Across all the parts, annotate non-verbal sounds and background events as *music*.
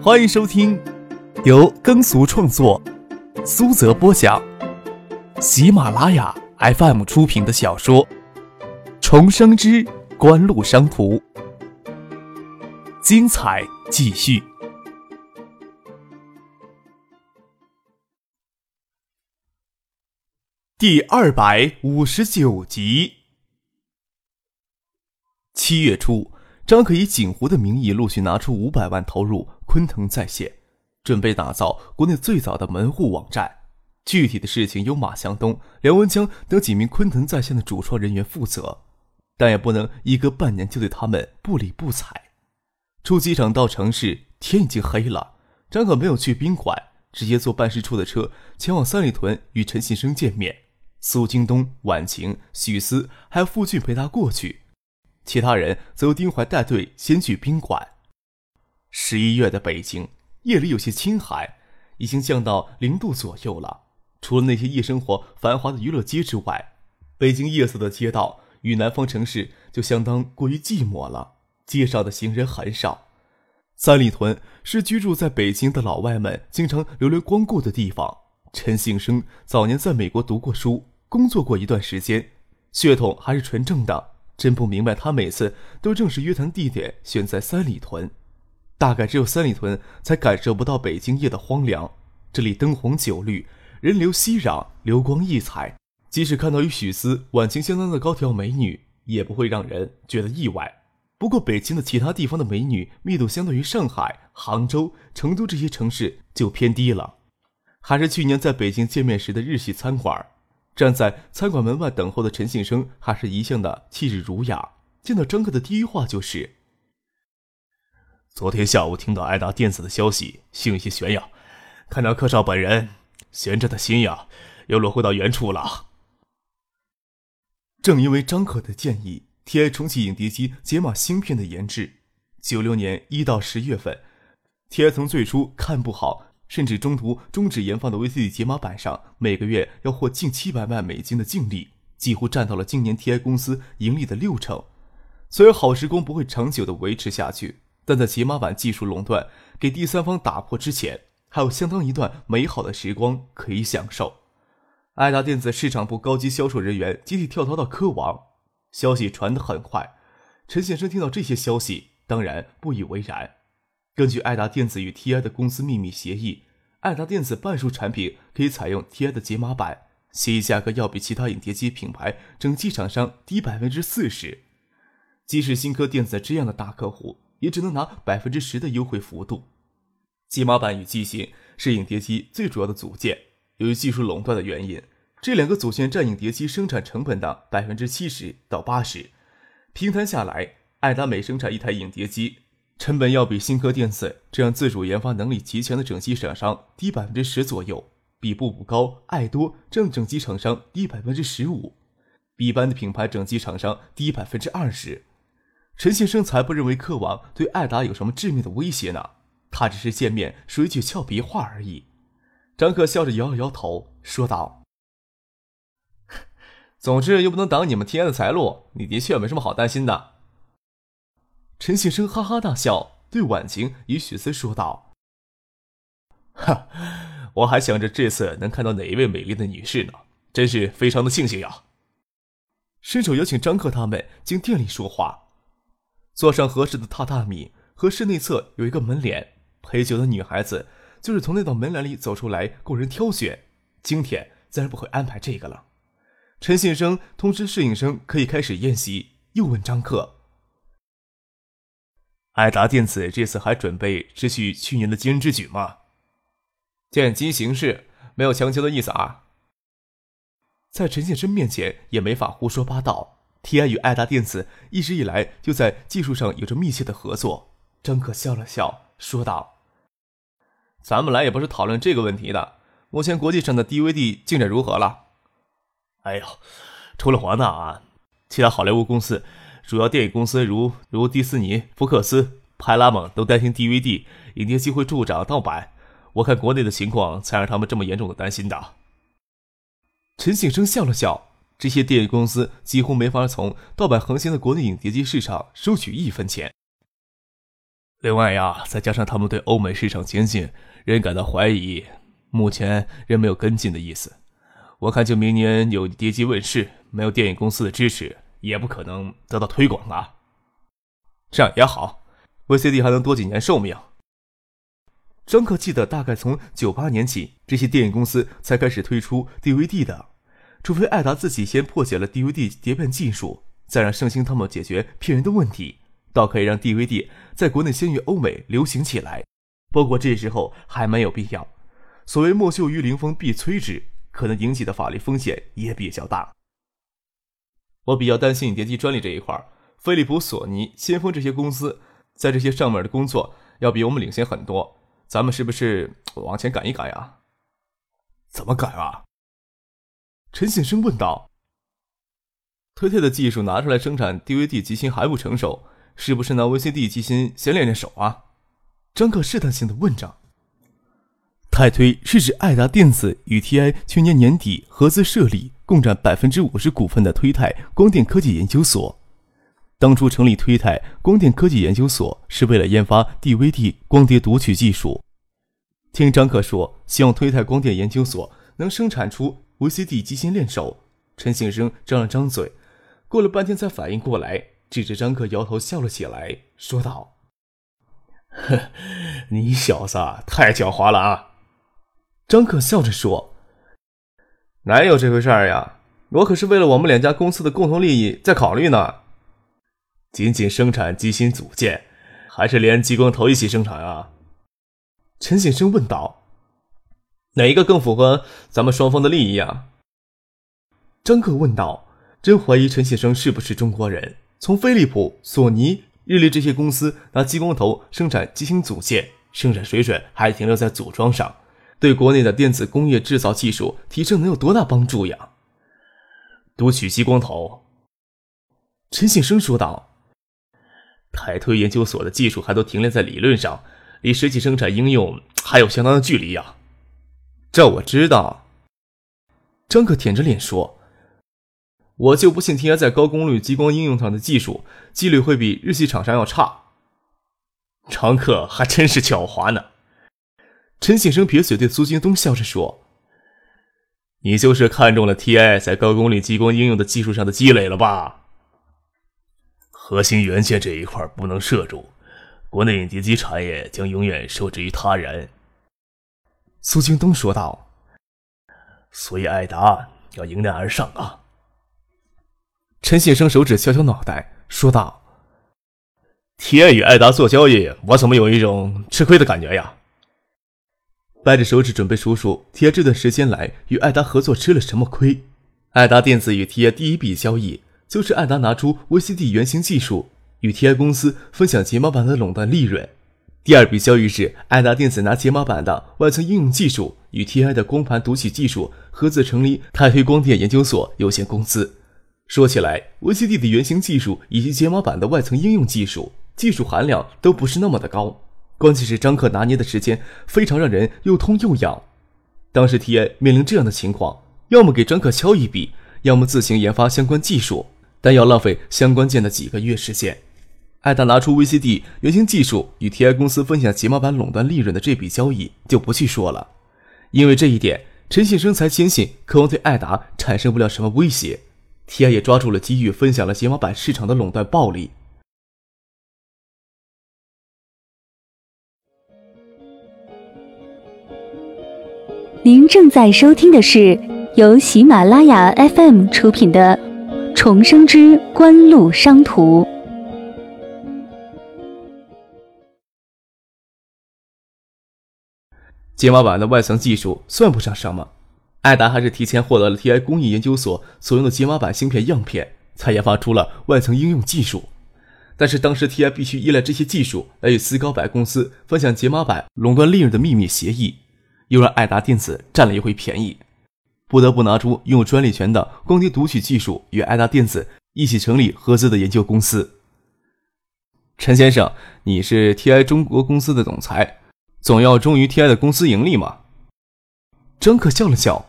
欢迎收听由耕俗创作、苏泽播讲、喜马拉雅 FM 出品的小说《重生之官路商途》，精彩继续，第二百五十九集。七月初。张可以锦湖的名义陆续拿出五百万投入昆腾在线，准备打造国内最早的门户网站。具体的事情由马向东、梁文江等几名昆腾在线的主创人员负责，但也不能一隔半年就对他们不理不睬。出机场到城市，天已经黑了。张可没有去宾馆，直接坐办事处的车前往三里屯与陈信生见面。苏京东、婉晴、许思还有傅俊陪他过去。其他人则由丁怀带队先去宾馆。十一月的北京夜里有些清寒，已经降到零度左右了。除了那些夜生活繁华的娱乐街之外，北京夜色的街道与南方城市就相当过于寂寞了。街上的行人很少。三里屯是居住在北京的老外们经常流连光顾的地方。陈信生早年在美国读过书，工作过一段时间，血统还是纯正的。真不明白，他每次都正式约谈地点选在三里屯，大概只有三里屯才感受不到北京夜的荒凉。这里灯红酒绿，人流熙攘，流光溢彩。即使看到与许思、晚晴相当的高挑美女，也不会让人觉得意外。不过，北京的其他地方的美女密度相对于上海、杭州、成都这些城市就偏低了。还是去年在北京见面时的日系餐馆。站在餐馆门外等候的陈信生还是一向的气质儒雅。见到张克的第一话就是：“昨天下午听到爱达电子的消息，心有些悬呀。看到柯少本人，悬着的心呀，又落回到原处了。”正因为张可的建议，TI 重启影碟机解码芯片的研制。九六年一到十月份，TI 从最初看不好。甚至中途终止研发的 VCD 解码板上，每个月要获近七百万美金的净利，几乎占到了今年 TI 公司盈利的六成。虽然好时光不会长久的维持下去，但在解码板技术垄断给第三方打破之前，还有相当一段美好的时光可以享受。爱达电子市场部高级销售人员集体跳槽到科王，消息传得很快。陈先生听到这些消息，当然不以为然。根据爱达电子与 TI 的公司秘密协议，爱达电子半数产品可以采用 TI 的解码板，协议价格要比其他影碟机品牌整机厂商低百分之四十。即使新科电子这样的大客户，也只能拿百分之十的优惠幅度。解码板与机芯是影碟机最主要的组件，由于技术垄断的原因，这两个组件占影碟机生产成本的百分之七十到八十。平摊下来，爱达每生产一台影碟机。成本要比新科电子这样自主研发能力极强的整机厂商低百分之十左右，比步步高、爱多这样整机厂商低百分之十五，比一般的品牌整机厂商低百分之二十。陈先生才不认为科网对爱达有什么致命的威胁呢，他只是见面说一句俏皮话而已。张克笑着摇了摇头，说道：“总之又不能挡你们 TI 的财路，你的确没什么好担心的。”陈先生哈哈大笑，对婉晴与许思说道：“ *laughs* 哈，我还想着这次能看到哪一位美丽的女士呢，真是非常的庆幸呀。”伸手邀请张克他们进店里说话，坐上合适的榻榻米，和室内侧有一个门帘，陪酒的女孩子就是从那道门帘里走出来供人挑选。今天自然不会安排这个了。陈先生通知侍应生可以开始宴席，又问张克。爱达电子这次还准备持续去年的惊人之举吗？见机行事，没有强求的意思啊。在陈先生面前也没法胡说八道。TI 与爱达电子一直以来就在技术上有着密切的合作。张可笑了笑，说道：“咱们来也不是讨论这个问题的。目前国际上的 DVD 进展如何了？”哎呦，除了华纳啊，其他好莱坞公司。主要电影公司如如迪士尼、福克斯、派拉蒙都担心 DVD 影碟机会助长盗版。我看国内的情况才让他们这么严重的担心的。陈景生笑了笑，这些电影公司几乎没法从盗版横行的国内影碟机市场收取一分钱。另外呀，再加上他们对欧美市场前景仍感到怀疑，目前仍没有跟进的意思。我看就明年有碟机问世，没有电影公司的支持，也不可能得到推广啊。这样也好，VCD 还能多几年寿命。张克记得，大概从九八年起，这些电影公司才开始推出 DVD 的，除非艾达自己先破解了 DVD 碟片技术，再让盛星他们解决片源的问题。倒可以让 DVD 在国内先于欧美流行起来，不过这时候还没有必要。所谓“莫秀于林风必摧之”，可能引起的法律风险也比较大。我比较担心碟机专利这一块，飞利浦、索尼、先锋这些公司在这些上面的工作要比我们领先很多。咱们是不是往前赶一赶呀？怎么赶啊？陈先生问道。推特的技术拿出来生产 DVD 机芯还不成熟。是不是拿 VCD 机芯先练练手啊？张克试探性的问着。泰推是指爱达电子与 TI 去年年底合资设立、共占百分之五十股份的推泰光电科技研究所。当初成立推泰光电科技研究所是为了研发 DVD 光碟读取技术。听张克说，希望推泰光电研究所能生产出 VCD 机芯练手。陈信生张了张嘴，过了半天才反应过来。指着张克摇头笑了起来，说道：“呵，*laughs* 你小子太狡猾了啊！”张克笑着说：“哪有这回事儿呀？我可是为了我们两家公司的共同利益在考虑呢。仅仅生产机芯组件，还是连激光头一起生产啊？”陈先生问道：“哪一个更符合咱们双方的利益啊？”张克问道：“真怀疑陈先生是不是中国人？”从飞利浦、索尼、日立这些公司拿激光头生产机芯组件，生产水准还停留在组装上，对国内的电子工业制造技术提升能有多大帮助呀？读取激光头，陈信生说道：“台推研究所的技术还都停留在理论上，离实际生产应用还有相当的距离呀。”这我知道。张克舔着脸说。我就不信停留在高功率激光应用上的技术几率会比日系厂商要差。常客还真是狡猾呢。陈景生撇嘴对苏京东笑着说：“你就是看中了 TI 在高功率激光应用的技术上的积累了吧？核心元件这一块不能涉足，国内影碟机产业将永远受制于他人。”苏京东说道。所以艾达要迎难而上啊。陈信生手指敲敲脑袋，说道：“TI 与艾达做交易，我怎么有一种吃亏的感觉呀？”掰着手指准备数数 TI 这段时间来与艾达合作吃了什么亏。艾达电子与 TI 第一笔交易，就是艾达拿出 VCD 原型技术与 TI 公司分享解码板的垄断利润。第二笔交易是艾达电子拿解码板的外层应用技术与 TI 的光盘读取技术合资成立泰黑光电研究所有限公司。说起来，VCD 的原型技术以及解码板的外层应用技术，技术含量都不是那么的高。关键是张克拿捏的时间非常让人又痛又痒。当时 TI 面临这样的情况，要么给张克敲一笔，要么自行研发相关技术，但要浪费相关键的几个月时间。艾达拿出 VCD 原型技术与 TI 公司分享解码板垄断利润的这笔交易就不去说了，因为这一点，陈信生才坚信渴望对艾达产生不了什么威胁。TI 也抓住了机遇，分享了解码板市场的垄断暴利。您正在收听的是由喜马拉雅 FM 出品的《重生之官路商途》。解码板的外层技术算不上什么。艾达还是提前获得了 TI 工艺研究所所用的解码板芯片样片，才研发出了外层应用技术。但是当时 TI 必须依赖这些技术来与斯高柏公司分享解码板垄断利润的秘密协议，又让爱达电子占了一回便宜，不得不拿出拥有专利权的光碟读取技术与爱达电子一起成立合资的研究公司。陈先生，你是 TI 中国公司的总裁，总要忠于 TI 的公司盈利嘛？张克笑了笑，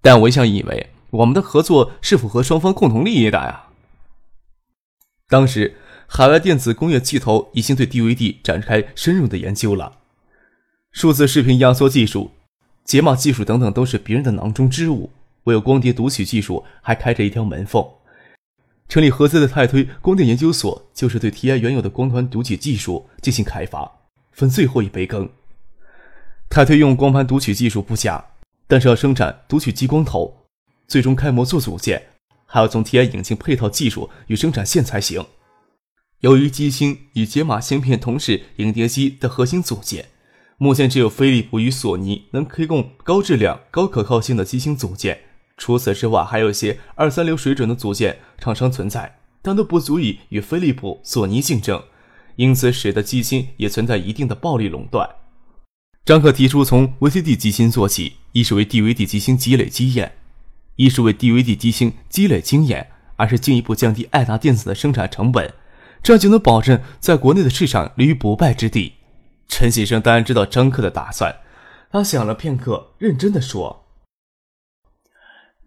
但我一向以为我们的合作是符合双方共同利益的呀。当时海外电子工业巨头已经对 DVD 展开深入的研究了。数字视频压缩技术、解码技术等等都是别人的囊中之物，唯有光碟读取技术还开着一条门缝。成立合资的泰推光电研究所，就是对 TI 原有的光盘读取技术进行开发，分最后一杯羹。泰推用光盘读取技术不假，但是要生产读取激光头，最终开模做组件，还要从 TI 引进配套技术与生产线才行。由于机芯与解码芯片同是影碟机的核心组件，目前只有飞利浦与索尼能提供高质量、高可靠性的机芯组件。除此之外，还有一些二三流水准的组件厂商存在，但都不足以与飞利浦、索尼竞争，因此使得机芯也存在一定的暴力垄断。张克提出从 VCD 机芯做起，一是为 DVD 机芯积累经验，一是为 DVD 机芯积累经验，二是进一步降低爱达电子的生产成本，这样就能保证在国内的市场立于不败之地。陈先生当然知道张克的打算，他想了片刻，认真的说。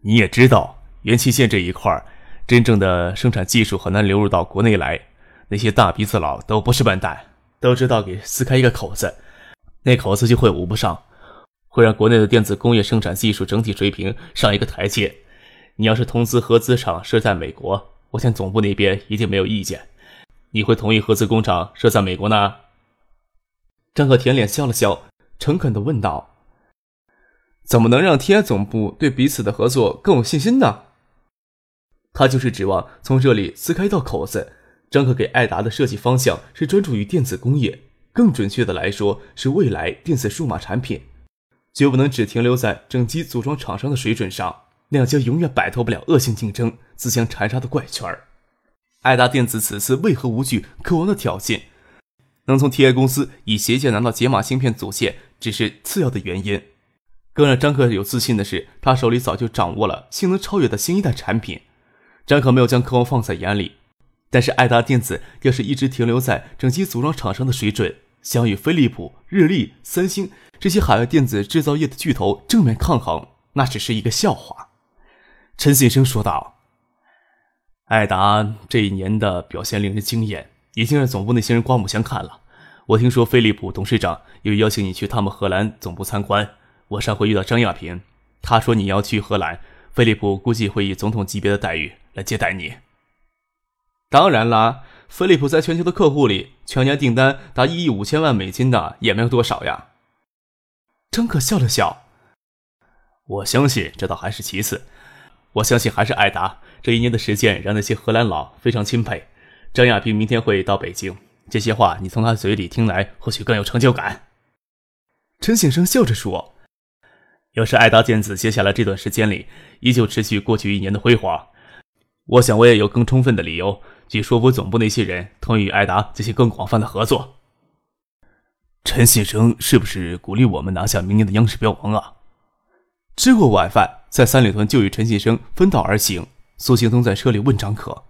你也知道，元器件这一块真正的生产技术很难流入到国内来。那些大鼻子佬都不是笨蛋，都知道给撕开一个口子，那口子就会捂不上，会让国内的电子工业生产技术整体水平上一个台阶。你要是投资合资厂设在美国，我想总部那边一定没有意见。你会同意合资工厂设在美国呢？张可甜脸笑了笑，诚恳地问道。怎么能让 TI 总部对彼此的合作更有信心呢？他就是指望从这里撕开一道口子。张可给艾达的设计方向是专注于电子工业，更准确的来说是未来电子数码产品，绝不能只停留在整机组装厂商的水准上，那样将永远摆脱不了恶性竞争、自相残杀的怪圈儿。爱达电子此次为何无惧科王的挑衅，能从 TI 公司以斜线拿到解码芯片组件，只是次要的原因。更让张克有自信的是，他手里早就掌握了性能超越的新一代产品。张可没有将科王放在眼里，但是爱达电子要是一直停留在整机组装厂商的水准，想与飞利浦、日立、三星这些海外电子制造业的巨头正面抗衡，那只是一个笑话。陈信生说道：“爱达这一年的表现令人惊艳，已经让总部那些人刮目相看了。我听说飞利浦董事长又邀请你去他们荷兰总部参观。”我上回遇到张亚平，他说你要去荷兰，飞利浦估计会以总统级别的待遇来接待你。当然啦，飞利浦在全球的客户里，全年订单达一亿五千万美金的也没有多少呀。张可笑了笑，我相信这倒还是其次，我相信还是艾达这一年的时间让那些荷兰佬非常钦佩。张亚平明天会到北京，这些话你从他嘴里听来或许更有成就感。陈先生笑着说。要是爱达电子接下来这段时间里依旧持续过去一年的辉煌，我想我也有更充分的理由去说服总部那些人同意与爱达进行更广泛的合作。陈先生是不是鼓励我们拿下明年的央视标王啊？吃过晚饭，在三里屯就与陈先生分道而行。苏兴东在车里问张可：“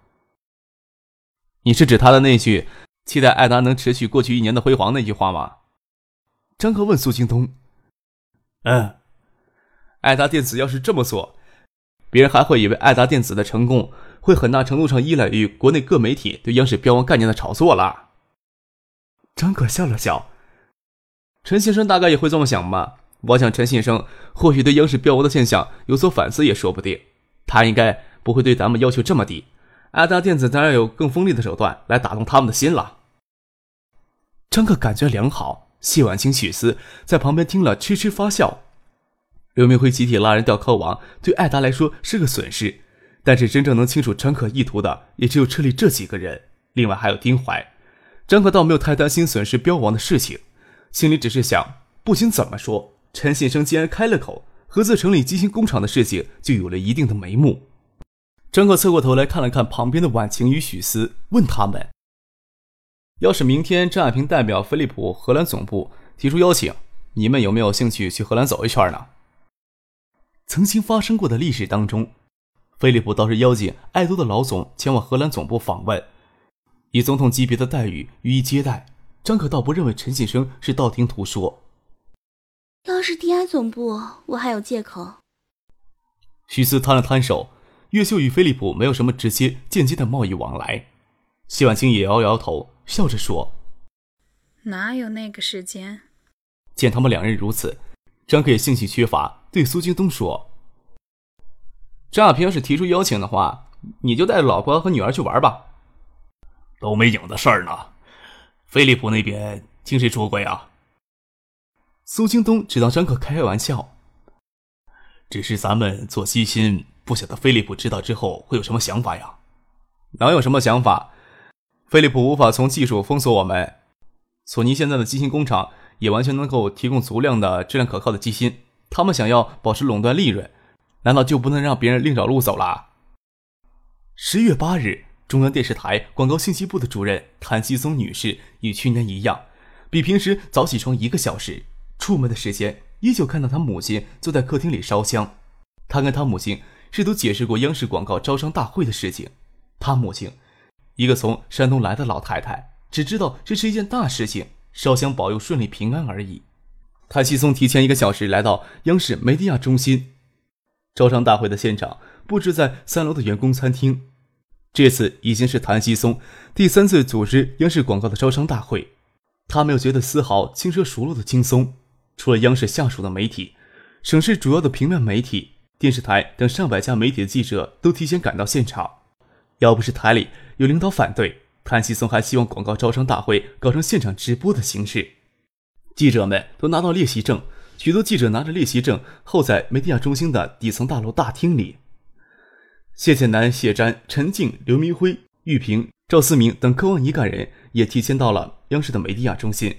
你是指他的那句期待艾达能持续过去一年的辉煌那句话吗？”张可问苏兴东：“嗯。”爱达电子要是这么做，别人还会以为爱达电子的成功会很大程度上依赖于国内各媒体对央视标王概念的炒作啦。张可笑了笑，陈先生大概也会这么想吧。我想陈先生或许对央视标王的现象有所反思也说不定。他应该不会对咱们要求这么低。艾达电子当然有更锋利的手段来打动他们的心了。张可感觉良好，谢婉清、许思在旁边听了痴痴发笑。刘明辉集体拉人调科王，对艾达来说是个损失，但是真正能清楚张可意图的也只有车里这几个人，另外还有丁怀。张可倒没有太担心损失标王的事情，心里只是想，不仅怎么说，陈先生既然开了口，合资成立机芯工厂的事情就有了一定的眉目。张可侧过头来看了看旁边的婉晴与许思，问他们：要是明天张亚平代表飞利浦荷兰总部提出邀请，你们有没有兴趣去荷兰走一圈呢？曾经发生过的历史当中，飞利浦倒是邀请爱多的老总前往荷兰总部访问，以总统级别的待遇予以接待。张可倒不认为陈信生是道听途说。要是 DI 总部，我还有借口。许思摊了摊手，越秀与飞利浦没有什么直接、间接的贸易往来，谢婉清也摇摇头，笑着说：“哪有那个时间？”见他们两人如此，张克也兴趣缺乏，对苏京东说：“张亚平要是提出邀请的话，你就带着老婆和女儿去玩吧。都没影的事儿呢。飞利浦那边听谁说过呀？”苏京东只当张可开玩笑，只是咱们做机芯，不晓得飞利浦知道之后会有什么想法呀？能有什么想法？飞利浦无法从技术封锁我们，索尼现在的机芯工厂。也完全能够提供足量的质量可靠的机芯，他们想要保持垄断利润，难道就不能让别人另找路走了？十月八日，中央电视台广告信息部的主任谭希松女士与去年一样，比平时早起床一个小时，出门的时间依旧看到她母亲坐在客厅里烧香。她跟她母亲试图解释过央视广告招商大会的事情，他母亲，一个从山东来的老太太，只知道这是一件大事情。烧香保佑顺利平安而已。谭希松提前一个小时来到央视梅迪亚中心，招商大会的现场布置在三楼的员工餐厅。这次已经是谭希松第三次组织央视广告的招商大会，他没有觉得丝毫轻车熟路的轻松。除了央视下属的媒体，省市主要的平面媒体、电视台等上百家媒体的记者都提前赶到现场。要不是台里有领导反对。谭希松还希望广告招商大会搞成现场直播的形式，记者们都拿到列席证，许多记者拿着列席证候在梅地亚中心的底层大楼大厅里。谢建南、谢瞻、陈静、刘明辉、玉萍、赵思明等科望一干人也提前到了央视的梅地亚中心，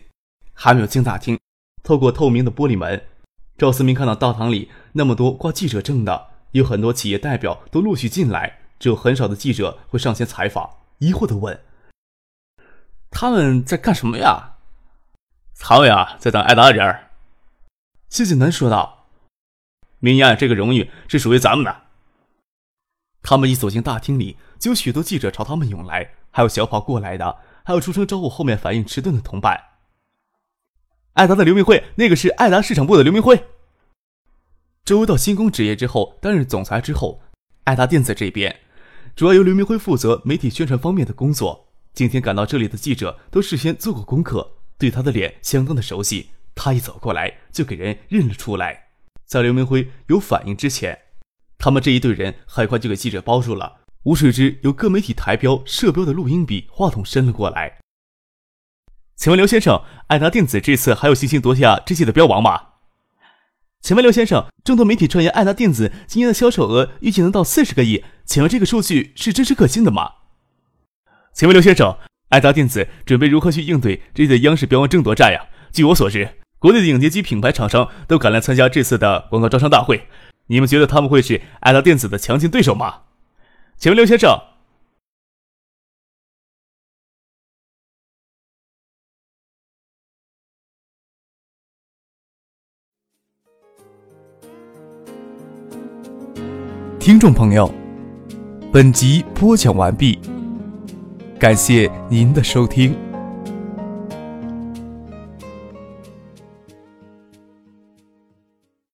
还没有进大厅，透过透明的玻璃门，赵思明看到大堂里那么多挂记者证的，有很多企业代表都陆续进来，只有很少的记者会上前采访，疑惑地问。他们在干什么呀？他们啊，在等艾达人。谢景南说道：“明艳，这个荣誉是属于咱们的。”他们一走进大厅里，就有许多记者朝他们涌来，还有小跑过来的，还有出声招呼后面反应迟钝的同伴。艾达的刘明辉，那个是艾达市场部的刘明辉。周围到新宫职业之后担任总裁之后，艾达电子这边主要由刘明辉负责媒体宣传方面的工作。今天赶到这里的记者都事先做过功课，对他的脸相当的熟悉。他一走过来就给人认了出来。在刘明辉有反应之前，他们这一队人很快就给记者包住了。无水之有各媒体台标、社标的录音笔、话筒伸了过来。请问刘先生，爱达电子这次还有信心夺下这届的标王吗？请问刘先生，众多媒体传言爱达电子今年的销售额预计能到四十个亿，请问这个数据是真实可信的吗？请问刘先生，爱达电子准备如何去应对这次的央视标王争夺战呀？据我所知，国内的影碟机品牌厂商都赶来参加这次的广告招商大会，你们觉得他们会是爱达电子的强劲对手吗？请问刘先生，听众朋友，本集播讲完毕。感谢您的收听。